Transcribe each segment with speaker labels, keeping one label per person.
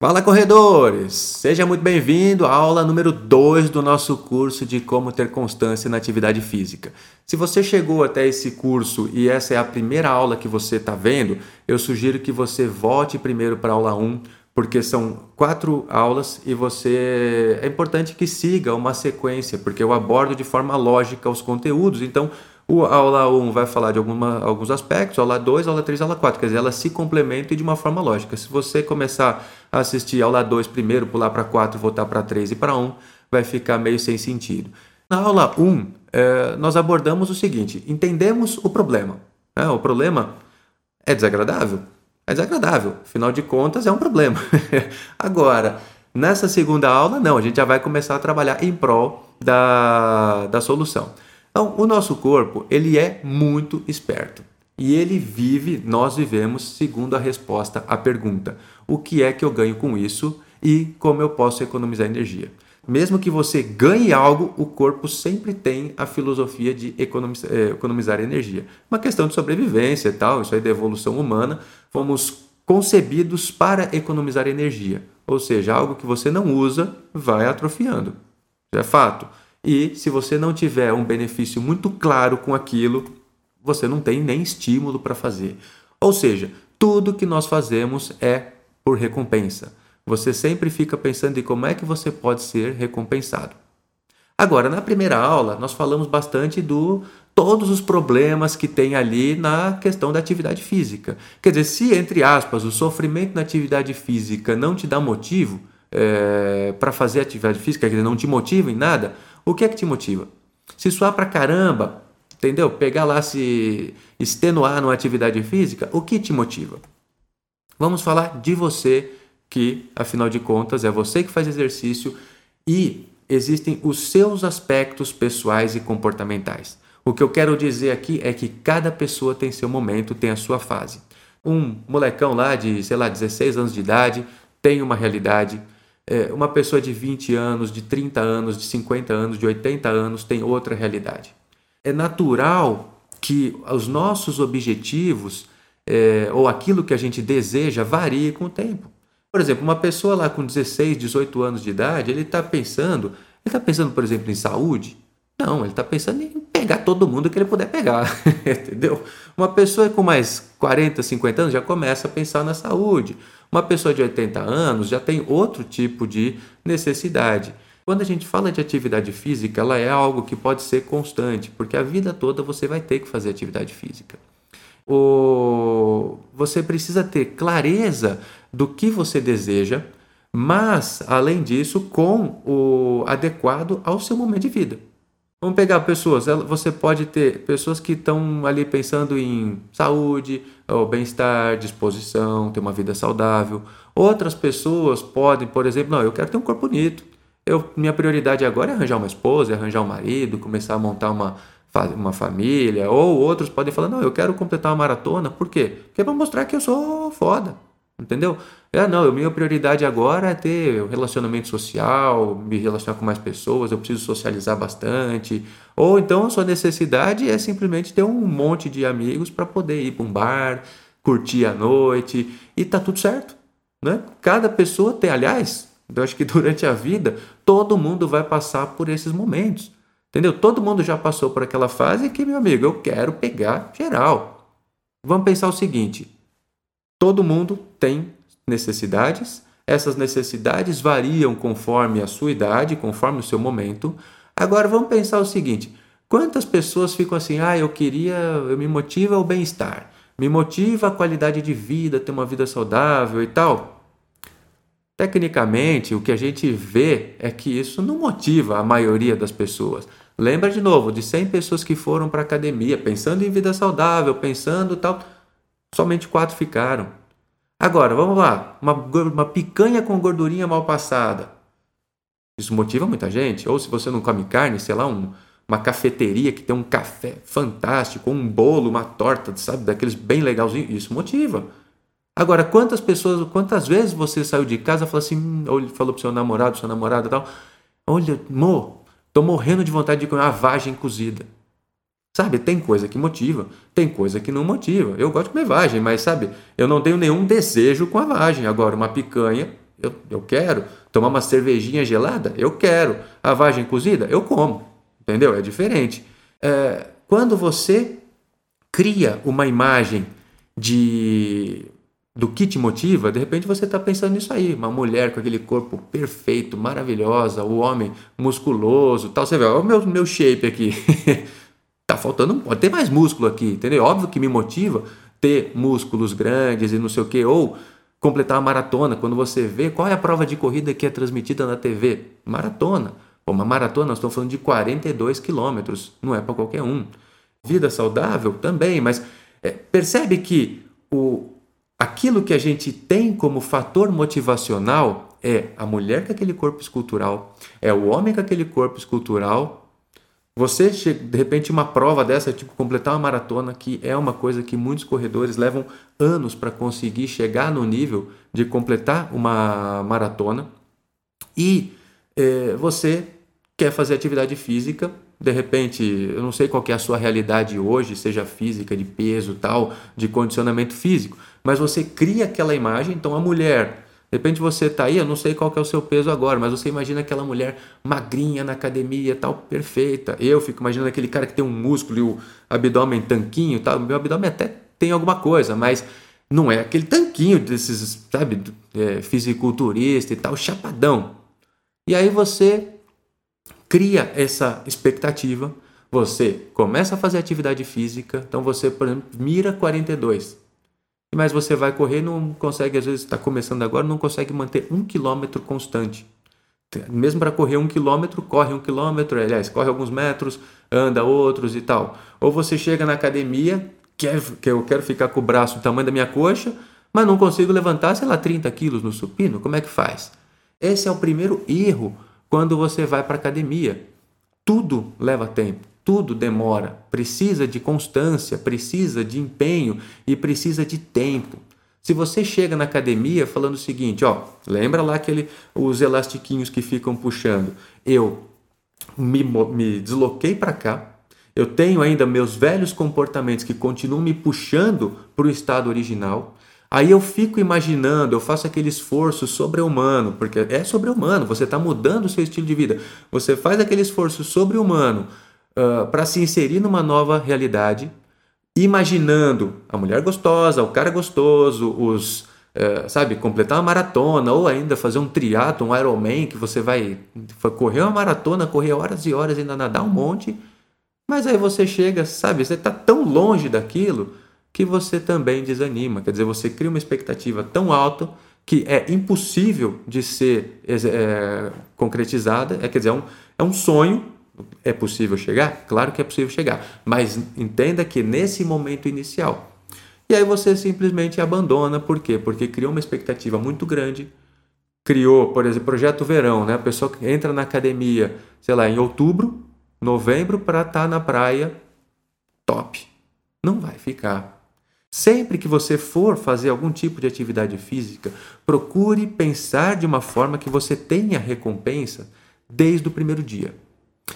Speaker 1: Fala corredores! Seja muito bem-vindo à aula número 2 do nosso curso de como ter constância na atividade física. Se você chegou até esse curso e essa é a primeira aula que você está vendo, eu sugiro que você volte primeiro para a aula 1, um, porque são quatro aulas e você é importante que siga uma sequência, porque eu abordo de forma lógica os conteúdos. Então, a aula 1 vai falar de alguma, alguns aspectos, aula 2, a aula 3, a aula 4. Quer dizer, elas se complementam de uma forma lógica. Se você começar assistir aula 2 primeiro, pular para 4, voltar para 3 e para 1, vai ficar meio sem sentido. Na aula 1, é, nós abordamos o seguinte: entendemos o problema. É, o problema é desagradável? É desagradável, afinal de contas, é um problema. Agora, nessa segunda aula, não, a gente já vai começar a trabalhar em prol da, da solução. Então, o nosso corpo, ele é muito esperto. E ele vive, nós vivemos segundo a resposta à pergunta: o que é que eu ganho com isso e como eu posso economizar energia? Mesmo que você ganhe algo, o corpo sempre tem a filosofia de economizar, eh, economizar energia. Uma questão de sobrevivência e tal, isso aí da evolução humana. Fomos concebidos para economizar energia. Ou seja, algo que você não usa vai atrofiando. Isso é fato. E se você não tiver um benefício muito claro com aquilo, você não tem nem estímulo para fazer. Ou seja, tudo que nós fazemos é por recompensa. Você sempre fica pensando em como é que você pode ser recompensado. Agora, na primeira aula, nós falamos bastante do todos os problemas que tem ali na questão da atividade física. Quer dizer, se entre aspas o sofrimento na atividade física não te dá motivo é, para fazer atividade física, quer dizer, não te motiva em nada, o que é que te motiva? Se suar pra caramba, entendeu? Pegar lá, se extenuar numa atividade física, o que te motiva? Vamos falar de você, que afinal de contas é você que faz exercício e existem os seus aspectos pessoais e comportamentais. O que eu quero dizer aqui é que cada pessoa tem seu momento, tem a sua fase. Um molecão lá de, sei lá, 16 anos de idade tem uma realidade é, uma pessoa de 20 anos, de 30 anos, de 50 anos, de 80 anos tem outra realidade. É natural que os nossos objetivos é, ou aquilo que a gente deseja varie com o tempo. Por exemplo, uma pessoa lá com 16, 18 anos de idade, ele está pensando, ele está pensando, por exemplo, em saúde? Não, ele está pensando em pegar todo mundo que ele puder pegar, entendeu? Uma pessoa com mais 40, 50 anos já começa a pensar na saúde. Uma pessoa de 80 anos já tem outro tipo de necessidade. Quando a gente fala de atividade física, ela é algo que pode ser constante, porque a vida toda você vai ter que fazer atividade física. O... Você precisa ter clareza do que você deseja, mas, além disso, com o adequado ao seu momento de vida. Vamos pegar pessoas, você pode ter pessoas que estão ali pensando em saúde, bem-estar, disposição, ter uma vida saudável. Outras pessoas podem, por exemplo, não, eu quero ter um corpo bonito. Eu, minha prioridade agora é arranjar uma esposa, é arranjar um marido, começar a montar uma, uma família. Ou outros podem falar, não, eu quero completar uma maratona. Por quê? Porque é para mostrar que eu sou foda. Entendeu? Ah, não, a minha prioridade agora é ter um relacionamento social, me relacionar com mais pessoas, eu preciso socializar bastante. Ou então a sua necessidade é simplesmente ter um monte de amigos para poder ir para um bar, curtir a noite e tá tudo certo. Né? Cada pessoa tem, aliás, eu acho que durante a vida todo mundo vai passar por esses momentos. Entendeu? Todo mundo já passou por aquela fase que, meu amigo, eu quero pegar geral. Vamos pensar o seguinte: Todo mundo tem necessidades, essas necessidades variam conforme a sua idade, conforme o seu momento. Agora vamos pensar o seguinte: quantas pessoas ficam assim, ah, eu queria, eu me motiva o bem-estar, me motiva a qualidade de vida, ter uma vida saudável e tal? Tecnicamente, o que a gente vê é que isso não motiva a maioria das pessoas. Lembra de novo de 100 pessoas que foram para a academia pensando em vida saudável, pensando tal Somente quatro ficaram. Agora, vamos lá. Uma, uma picanha com gordurinha mal passada. Isso motiva muita gente. Ou se você não come carne, sei lá, um, uma cafeteria que tem um café fantástico, um bolo, uma torta, sabe, daqueles bem legalzinhos, isso motiva. Agora, quantas pessoas, quantas vezes você saiu de casa e falou assim, ou ele falou pro seu namorado, sua namorada e tal, olha, amor, tô morrendo de vontade de comer uma vagem cozida. Sabe, tem coisa que motiva, tem coisa que não motiva. Eu gosto de comer vagem, mas sabe, eu não tenho nenhum desejo com a vagem. Agora, uma picanha, Eu, eu quero. Tomar uma cervejinha gelada? Eu quero. A vagem cozida? Eu como. Entendeu? É diferente. É, quando você cria uma imagem de do que te motiva, de repente você está pensando nisso aí, uma mulher com aquele corpo perfeito, maravilhosa, o homem musculoso, tal. Você vê, olha o meu, meu shape aqui. tá faltando, pode ter mais músculo aqui, entendeu? Óbvio que me motiva ter músculos grandes e não sei o que, ou completar uma maratona. Quando você vê qual é a prova de corrida que é transmitida na TV, maratona. Pô, uma maratona, nós estamos falando de 42 quilômetros, não é para qualquer um. Vida saudável também, mas é, percebe que o, aquilo que a gente tem como fator motivacional é a mulher com aquele corpo escultural, é o homem com aquele corpo escultural. Você, de repente, uma prova dessa, tipo completar uma maratona, que é uma coisa que muitos corredores levam anos para conseguir chegar no nível de completar uma maratona, e é, você quer fazer atividade física de repente, eu não sei qual é a sua realidade hoje, seja física, de peso, tal, de condicionamento físico, mas você cria aquela imagem, então a mulher, de repente você está aí, eu não sei qual é o seu peso agora, mas você imagina aquela mulher magrinha na academia, tal, perfeita. Eu fico imaginando aquele cara que tem um músculo e o abdômen tanquinho, tal. Meu abdômen até tem alguma coisa, mas não é aquele tanquinho desses, sabe, é, fisiculturista e tal, chapadão. E aí você cria essa expectativa, você começa a fazer atividade física, então você, por exemplo, mira 42, mas você vai correr não consegue, às vezes está começando agora, não consegue manter um quilômetro constante. Mesmo para correr um quilômetro, corre um quilômetro, aliás, corre alguns metros, anda outros e tal. Ou você chega na academia, quer, que eu quero ficar com o braço do tamanho da minha coxa, mas não consigo levantar, sei lá, 30 quilos no supino, como é que faz? Esse é o primeiro erro quando você vai para a academia. Tudo leva tempo, tudo demora, precisa de constância, precisa de empenho e precisa de tempo. Se você chega na academia falando o seguinte, ó, lembra lá aquele os elastiquinhos que ficam puxando. Eu me, me desloquei para cá, eu tenho ainda meus velhos comportamentos que continuam me puxando para o estado original. Aí eu fico imaginando, eu faço aquele esforço sobre-humano, porque é sobre-humano, você está mudando o seu estilo de vida. Você faz aquele esforço sobre-humano uh, para se inserir numa nova realidade, imaginando a mulher gostosa, o cara gostoso, os, uh, sabe, completar uma maratona, ou ainda fazer um triatlo, um Ironman, que você vai correr uma maratona, correr horas e horas, ainda nadar um monte. Mas aí você chega, sabe, você está tão longe daquilo que você também desanima. Quer dizer, você cria uma expectativa tão alta que é impossível de ser é, concretizada. É, quer dizer, é um, é um sonho. É possível chegar? Claro que é possível chegar. Mas entenda que nesse momento inicial. E aí você simplesmente abandona. Por quê? Porque criou uma expectativa muito grande. Criou, por exemplo, projeto verão, né? A pessoa que entra na academia, sei lá, em outubro, novembro, para estar tá na praia top. Não vai ficar Sempre que você for fazer algum tipo de atividade física, procure pensar de uma forma que você tenha recompensa desde o primeiro dia.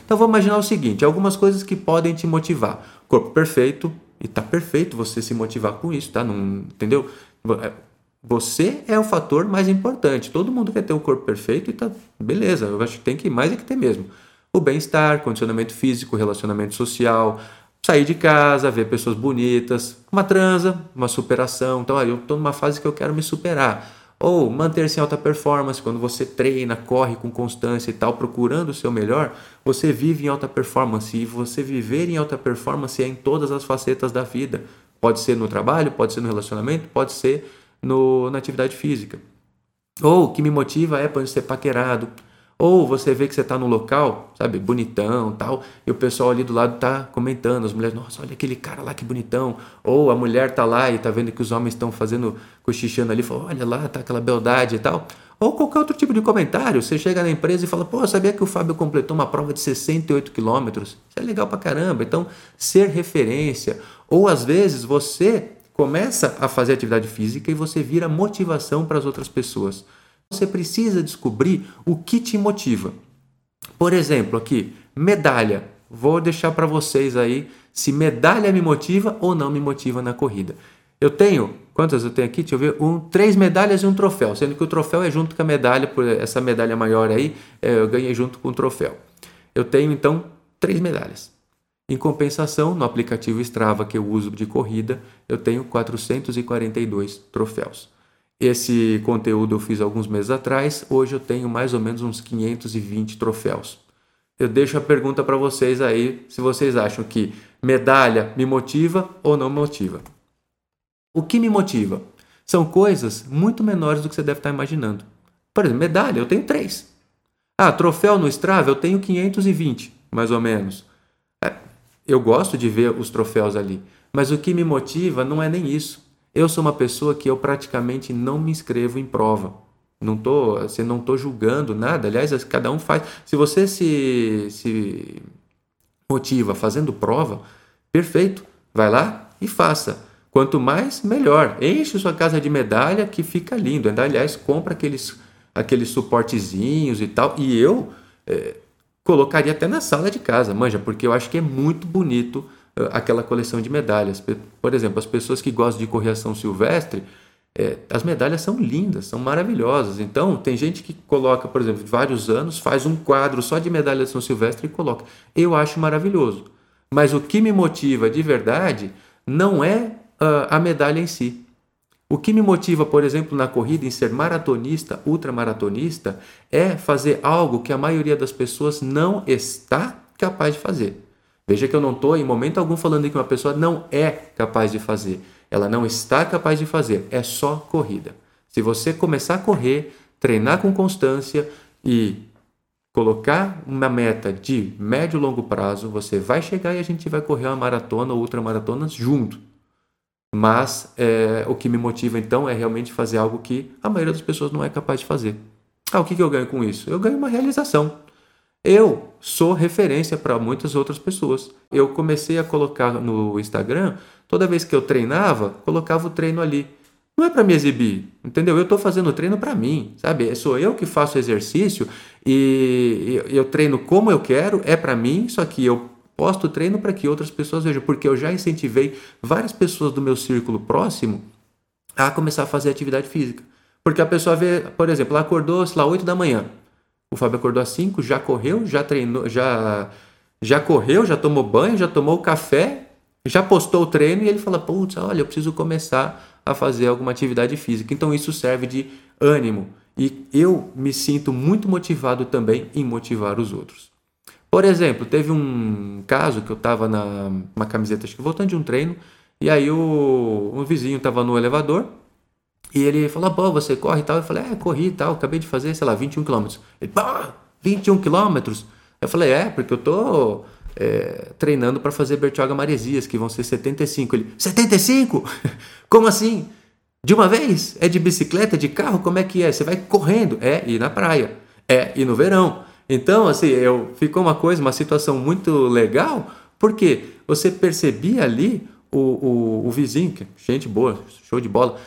Speaker 1: Então vamos imaginar o seguinte: algumas coisas que podem te motivar. Corpo perfeito, e tá perfeito você se motivar com isso, tá? Não, entendeu? É, você é o fator mais importante. Todo mundo quer ter o corpo perfeito e tá beleza. Eu acho que tem que mais é que ter mesmo. O bem-estar, condicionamento físico, relacionamento social, sair de casa, ver pessoas bonitas, uma transa, uma superação. Então, olha, eu estou numa fase que eu quero me superar. Ou manter-se em alta performance, quando você treina, corre com constância e tal, procurando o seu melhor, você vive em alta performance. E você viver em alta performance é em todas as facetas da vida. Pode ser no trabalho, pode ser no relacionamento, pode ser no, na atividade física. Ou o que me motiva é para ser paquerado, ou você vê que você está no local, sabe, bonitão tal, e o pessoal ali do lado está comentando, as mulheres, nossa, olha aquele cara lá que bonitão. Ou a mulher está lá e está vendo que os homens estão fazendo, cochichando ali, fala, olha lá, tá aquela beldade e tal. Ou qualquer outro tipo de comentário. Você chega na empresa e fala, pô, sabia que o Fábio completou uma prova de 68 quilômetros? Isso é legal pra caramba. Então, ser referência. Ou às vezes você começa a fazer atividade física e você vira motivação para as outras pessoas você precisa descobrir o que te motiva. Por exemplo, aqui, medalha. Vou deixar para vocês aí se medalha me motiva ou não me motiva na corrida. Eu tenho Quantas eu tenho aqui? Deixa eu ver. Um, três medalhas e um troféu, sendo que o troféu é junto com a medalha, por essa medalha maior aí, é, eu ganhei junto com o troféu. Eu tenho então três medalhas. Em compensação, no aplicativo Strava que eu uso de corrida, eu tenho 442 troféus. Esse conteúdo eu fiz alguns meses atrás, hoje eu tenho mais ou menos uns 520 troféus. Eu deixo a pergunta para vocês aí se vocês acham que medalha me motiva ou não motiva. O que me motiva? São coisas muito menores do que você deve estar imaginando. Por exemplo, medalha, eu tenho três. Ah, troféu no Strava, eu tenho 520, mais ou menos. É, eu gosto de ver os troféus ali, mas o que me motiva não é nem isso. Eu sou uma pessoa que eu praticamente não me inscrevo em prova. Não tô, assim, não tô julgando nada. Aliás, cada um faz. Se você se, se motiva fazendo prova, perfeito. Vai lá e faça. Quanto mais, melhor. Enche sua casa de medalha que fica lindo. Aliás, compra aqueles, aqueles suportezinhos e tal. E eu é, colocaria até na sala de casa, manja, porque eu acho que é muito bonito aquela coleção de medalhas. Por exemplo, as pessoas que gostam de correção silvestre, é, as medalhas são lindas, são maravilhosas. Então, tem gente que coloca, por exemplo, vários anos, faz um quadro só de medalha de São Silvestre e coloca. Eu acho maravilhoso. Mas o que me motiva de verdade não é a medalha em si. O que me motiva, por exemplo, na corrida em ser maratonista, ultramaratonista, é fazer algo que a maioria das pessoas não está capaz de fazer. Veja que eu não estou em momento algum falando que uma pessoa não é capaz de fazer. Ela não está capaz de fazer. É só corrida. Se você começar a correr, treinar com constância e colocar uma meta de médio e longo prazo, você vai chegar e a gente vai correr uma maratona ou ultramaratonas junto. Mas é, o que me motiva então é realmente fazer algo que a maioria das pessoas não é capaz de fazer. Ah, o que, que eu ganho com isso? Eu ganho uma realização. Eu sou referência para muitas outras pessoas. Eu comecei a colocar no Instagram, toda vez que eu treinava, colocava o treino ali. Não é para me exibir, entendeu? Eu estou fazendo o treino para mim, sabe? Sou eu que faço exercício e eu treino como eu quero, é para mim, só que eu posto o treino para que outras pessoas vejam, porque eu já incentivei várias pessoas do meu círculo próximo a começar a fazer atividade física. Porque a pessoa vê, por exemplo, ela acordou, sei lá, 8 da manhã. O Fábio acordou às 5, já correu, já treinou, já, já correu, já tomou banho, já tomou café, já postou o treino e ele fala: Putz, olha, eu preciso começar a fazer alguma atividade física. Então isso serve de ânimo. E eu me sinto muito motivado também em motivar os outros. Por exemplo, teve um caso que eu estava na uma camiseta, acho que voltando de um treino, e aí o vizinho estava no elevador e ele falou: pô, você corre e tal? Eu falei: é, corri e tal, acabei de fazer, sei lá, 21 quilômetros. Ele, pô, 21 quilômetros? Eu falei: é, porque eu tô é, treinando para fazer Bertioga Maresias, que vão ser 75. Ele: 75? Como assim? De uma vez? É de bicicleta, de carro? Como é que é? Você vai correndo? É, e na praia. É, e no verão. Então, assim, eu, ficou uma coisa, uma situação muito legal, porque você percebia ali o, o, o vizinho, que é gente boa, show de bola,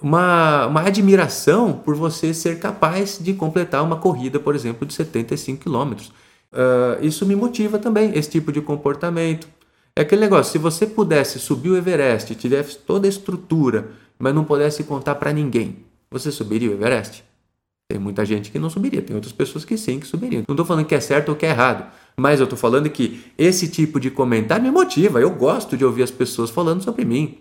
Speaker 1: uma, uma admiração por você ser capaz de completar uma corrida, por exemplo, de 75 quilômetros. Uh, isso me motiva também, esse tipo de comportamento. É aquele negócio, se você pudesse subir o Everest, tivesse toda a estrutura, mas não pudesse contar para ninguém, você subiria o Everest? Tem muita gente que não subiria, tem outras pessoas que sim, que subiriam. Não estou falando que é certo ou que é errado, mas eu estou falando que esse tipo de comentário me motiva. Eu gosto de ouvir as pessoas falando sobre mim.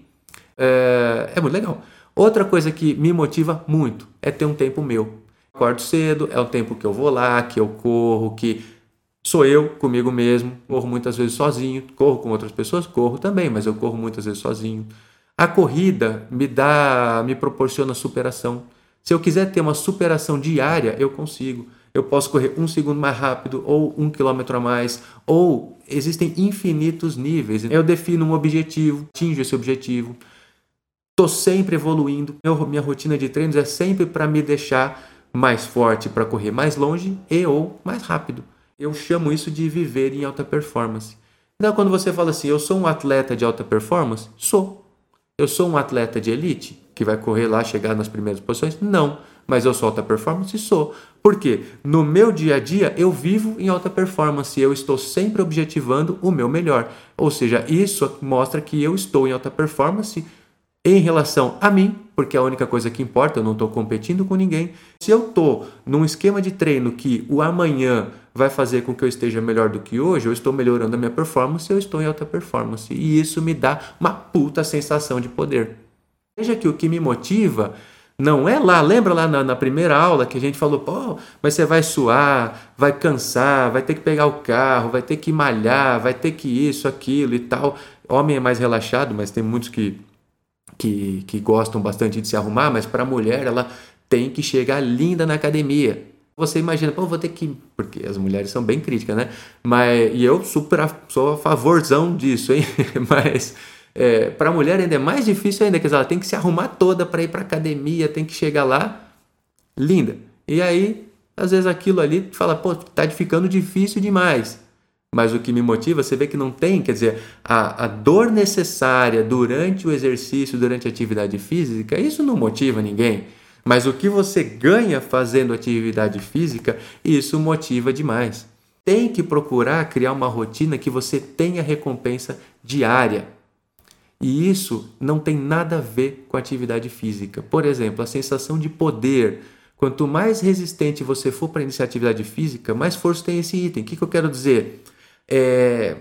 Speaker 1: É, é muito legal. Outra coisa que me motiva muito é ter um tempo meu. Acordo cedo, é o tempo que eu vou lá, que eu corro, que sou eu comigo mesmo. Corro muitas vezes sozinho, corro com outras pessoas, corro também, mas eu corro muitas vezes sozinho. A corrida me dá, me proporciona superação. Se eu quiser ter uma superação diária, eu consigo. Eu posso correr um segundo mais rápido, ou um quilômetro a mais, ou existem infinitos níveis. Eu defino um objetivo, atinjo esse objetivo. Estou sempre evoluindo. minha rotina de treinos é sempre para me deixar mais forte, para correr mais longe e ou mais rápido. Eu chamo isso de viver em alta performance. Então, quando você fala assim, eu sou um atleta de alta performance, sou. Eu sou um atleta de elite que vai correr lá, chegar nas primeiras posições? Não. Mas eu sou alta performance? Sou. Por quê? No meu dia a dia eu vivo em alta performance, eu estou sempre objetivando o meu melhor. Ou seja, isso mostra que eu estou em alta performance em relação a mim, porque é a única coisa que importa, eu não estou competindo com ninguém. Se eu estou num esquema de treino que o amanhã vai fazer com que eu esteja melhor do que hoje, eu estou melhorando a minha performance, eu estou em alta performance. E isso me dá uma puta sensação de poder. Veja que o que me motiva não é lá, lembra lá na, na, primeira aula que a gente falou, pô, mas você vai suar, vai cansar, vai ter que pegar o carro, vai ter que malhar, vai ter que isso, aquilo e tal. Homem é mais relaxado, mas tem muitos que, que, que gostam bastante de se arrumar, mas para a mulher ela tem que chegar linda na academia. Você imagina, pô, vou ter que. Porque as mulheres são bem críticas, né? Mas, e eu super a, sou a favorzão disso, hein? mas é, para a mulher ainda é mais difícil ainda, quer dizer, ela tem que se arrumar toda para ir para academia, tem que chegar lá linda. E aí, às vezes aquilo ali fala, pô, tá ficando difícil demais. Mas o que me motiva, você vê que não tem, quer dizer, a, a dor necessária durante o exercício, durante a atividade física, isso não motiva ninguém. Mas o que você ganha fazendo atividade física, isso motiva demais. Tem que procurar criar uma rotina que você tenha recompensa diária. E isso não tem nada a ver com atividade física. Por exemplo, a sensação de poder. Quanto mais resistente você for para iniciar atividade física, mais força tem esse item. O que, que eu quero dizer? É,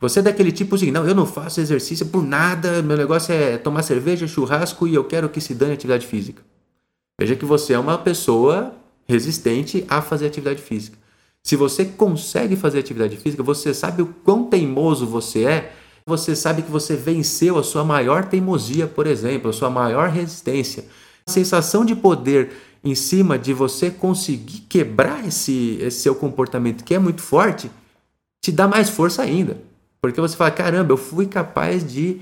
Speaker 1: você é daquele tipo assim, não, eu não faço exercício por nada, meu negócio é tomar cerveja, churrasco e eu quero que se dane atividade física. Veja que você é uma pessoa resistente a fazer atividade física. Se você consegue fazer atividade física, você sabe o quão teimoso você é você sabe que você venceu a sua maior teimosia, por exemplo, a sua maior resistência. A sensação de poder em cima de você conseguir quebrar esse, esse seu comportamento que é muito forte, te dá mais força ainda. Porque você fala, caramba, eu fui capaz de,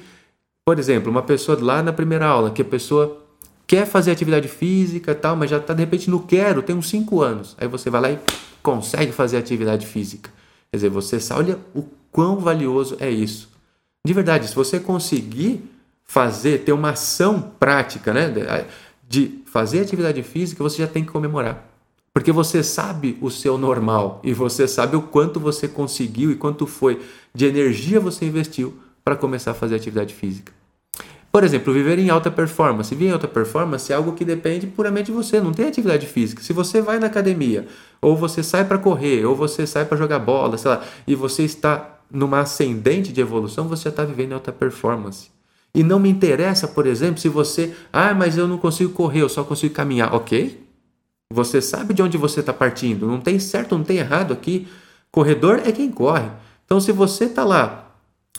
Speaker 1: por exemplo, uma pessoa lá na primeira aula, que a pessoa quer fazer atividade física tal, mas já está de repente no quero, tem uns 5 anos. Aí você vai lá e consegue fazer atividade física. Quer dizer, você sabe, olha o quão valioso é isso. De verdade, se você conseguir fazer, ter uma ação prática, né, de fazer atividade física, você já tem que comemorar. Porque você sabe o seu normal e você sabe o quanto você conseguiu e quanto foi de energia você investiu para começar a fazer atividade física. Por exemplo, viver em alta performance. Viver em alta performance é algo que depende puramente de você, não tem atividade física. Se você vai na academia, ou você sai para correr, ou você sai para jogar bola, sei lá, e você está numa ascendente de evolução, você está vivendo em alta performance. E não me interessa, por exemplo, se você, ah, mas eu não consigo correr, eu só consigo caminhar. Ok? Você sabe de onde você está partindo. Não tem certo, não tem errado aqui. Corredor é quem corre. Então, se você está lá,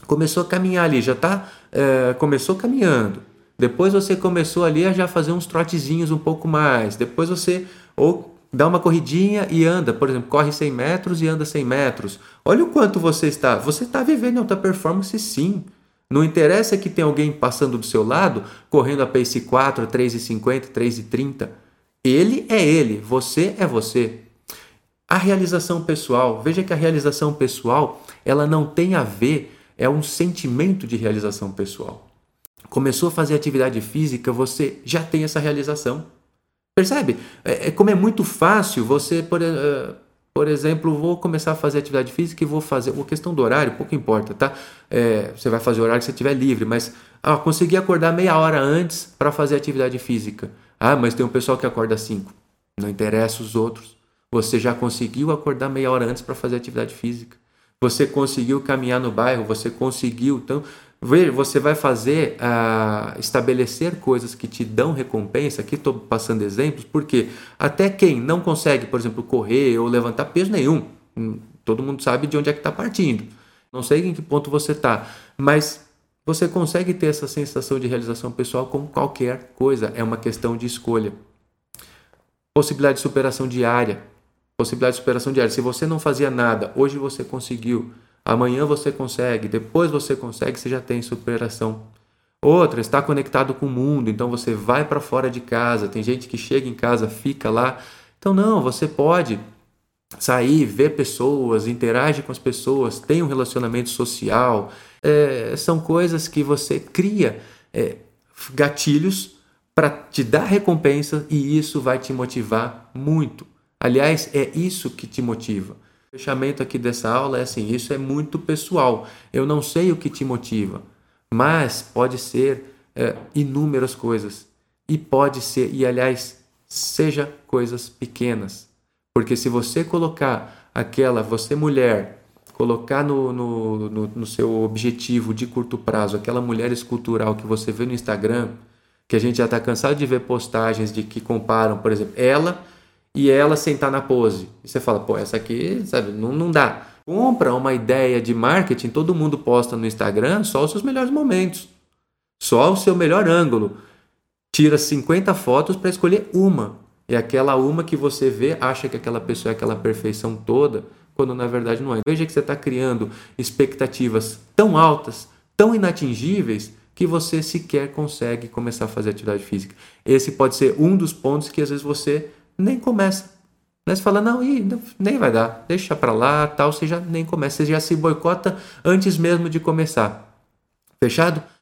Speaker 1: começou a caminhar ali, já está, é, começou caminhando. Depois você começou ali a já fazer uns trotezinhos um pouco mais. Depois você ou dá uma corridinha e anda, por exemplo, corre 100 metros e anda 100 metros. Olha o quanto você está. Você está vivendo alta performance sim. Não interessa que tem alguém passando do seu lado, correndo a pace 4, 3,50, 3,30. Ele é ele, você é você. A realização pessoal, veja que a realização pessoal, ela não tem a ver, é um sentimento de realização pessoal. Começou a fazer atividade física, você já tem essa realização. Percebe? É, é, como é muito fácil você, por, uh, por exemplo, vou começar a fazer atividade física e vou fazer. A questão do horário, pouco importa, tá? É, você vai fazer o horário que você estiver livre, mas ah, consegui acordar meia hora antes para fazer atividade física. Ah, mas tem um pessoal que acorda às 5. Não interessa os outros. Você já conseguiu acordar meia hora antes para fazer atividade física. Você conseguiu caminhar no bairro, você conseguiu. Então, você vai fazer, uh, estabelecer coisas que te dão recompensa. Aqui estou passando exemplos, porque até quem não consegue, por exemplo, correr ou levantar peso nenhum, hum, todo mundo sabe de onde é que está partindo. Não sei em que ponto você está, mas você consegue ter essa sensação de realização pessoal com qualquer coisa. É uma questão de escolha. Possibilidade de superação diária. Possibilidade de superação diária. Se você não fazia nada, hoje você conseguiu Amanhã você consegue, depois você consegue, você já tem superação. Outra, está conectado com o mundo, então você vai para fora de casa. Tem gente que chega em casa, fica lá. Então, não, você pode sair, ver pessoas, interage com as pessoas, tem um relacionamento social. É, são coisas que você cria é, gatilhos para te dar recompensa e isso vai te motivar muito. Aliás, é isso que te motiva. O fechamento aqui dessa aula é assim: isso é muito pessoal. Eu não sei o que te motiva, mas pode ser é, inúmeras coisas. E pode ser, e aliás, seja coisas pequenas. Porque se você colocar aquela, você mulher, colocar no, no, no, no seu objetivo de curto prazo aquela mulher escultural que você vê no Instagram, que a gente já está cansado de ver postagens de que comparam, por exemplo, ela e ela sentar na pose. E você fala, pô, essa aqui, sabe, não, não dá. Compra uma ideia de marketing, todo mundo posta no Instagram só os seus melhores momentos, só o seu melhor ângulo. Tira 50 fotos para escolher uma. E aquela uma que você vê, acha que aquela pessoa é aquela perfeição toda, quando na verdade não é. Veja que você está criando expectativas tão altas, tão inatingíveis, que você sequer consegue começar a fazer atividade física. Esse pode ser um dos pontos que às vezes você nem começa. Né? Você fala, não, ih, nem vai dar, deixa para lá, tal, você já nem começa, você já se boicota antes mesmo de começar. Fechado?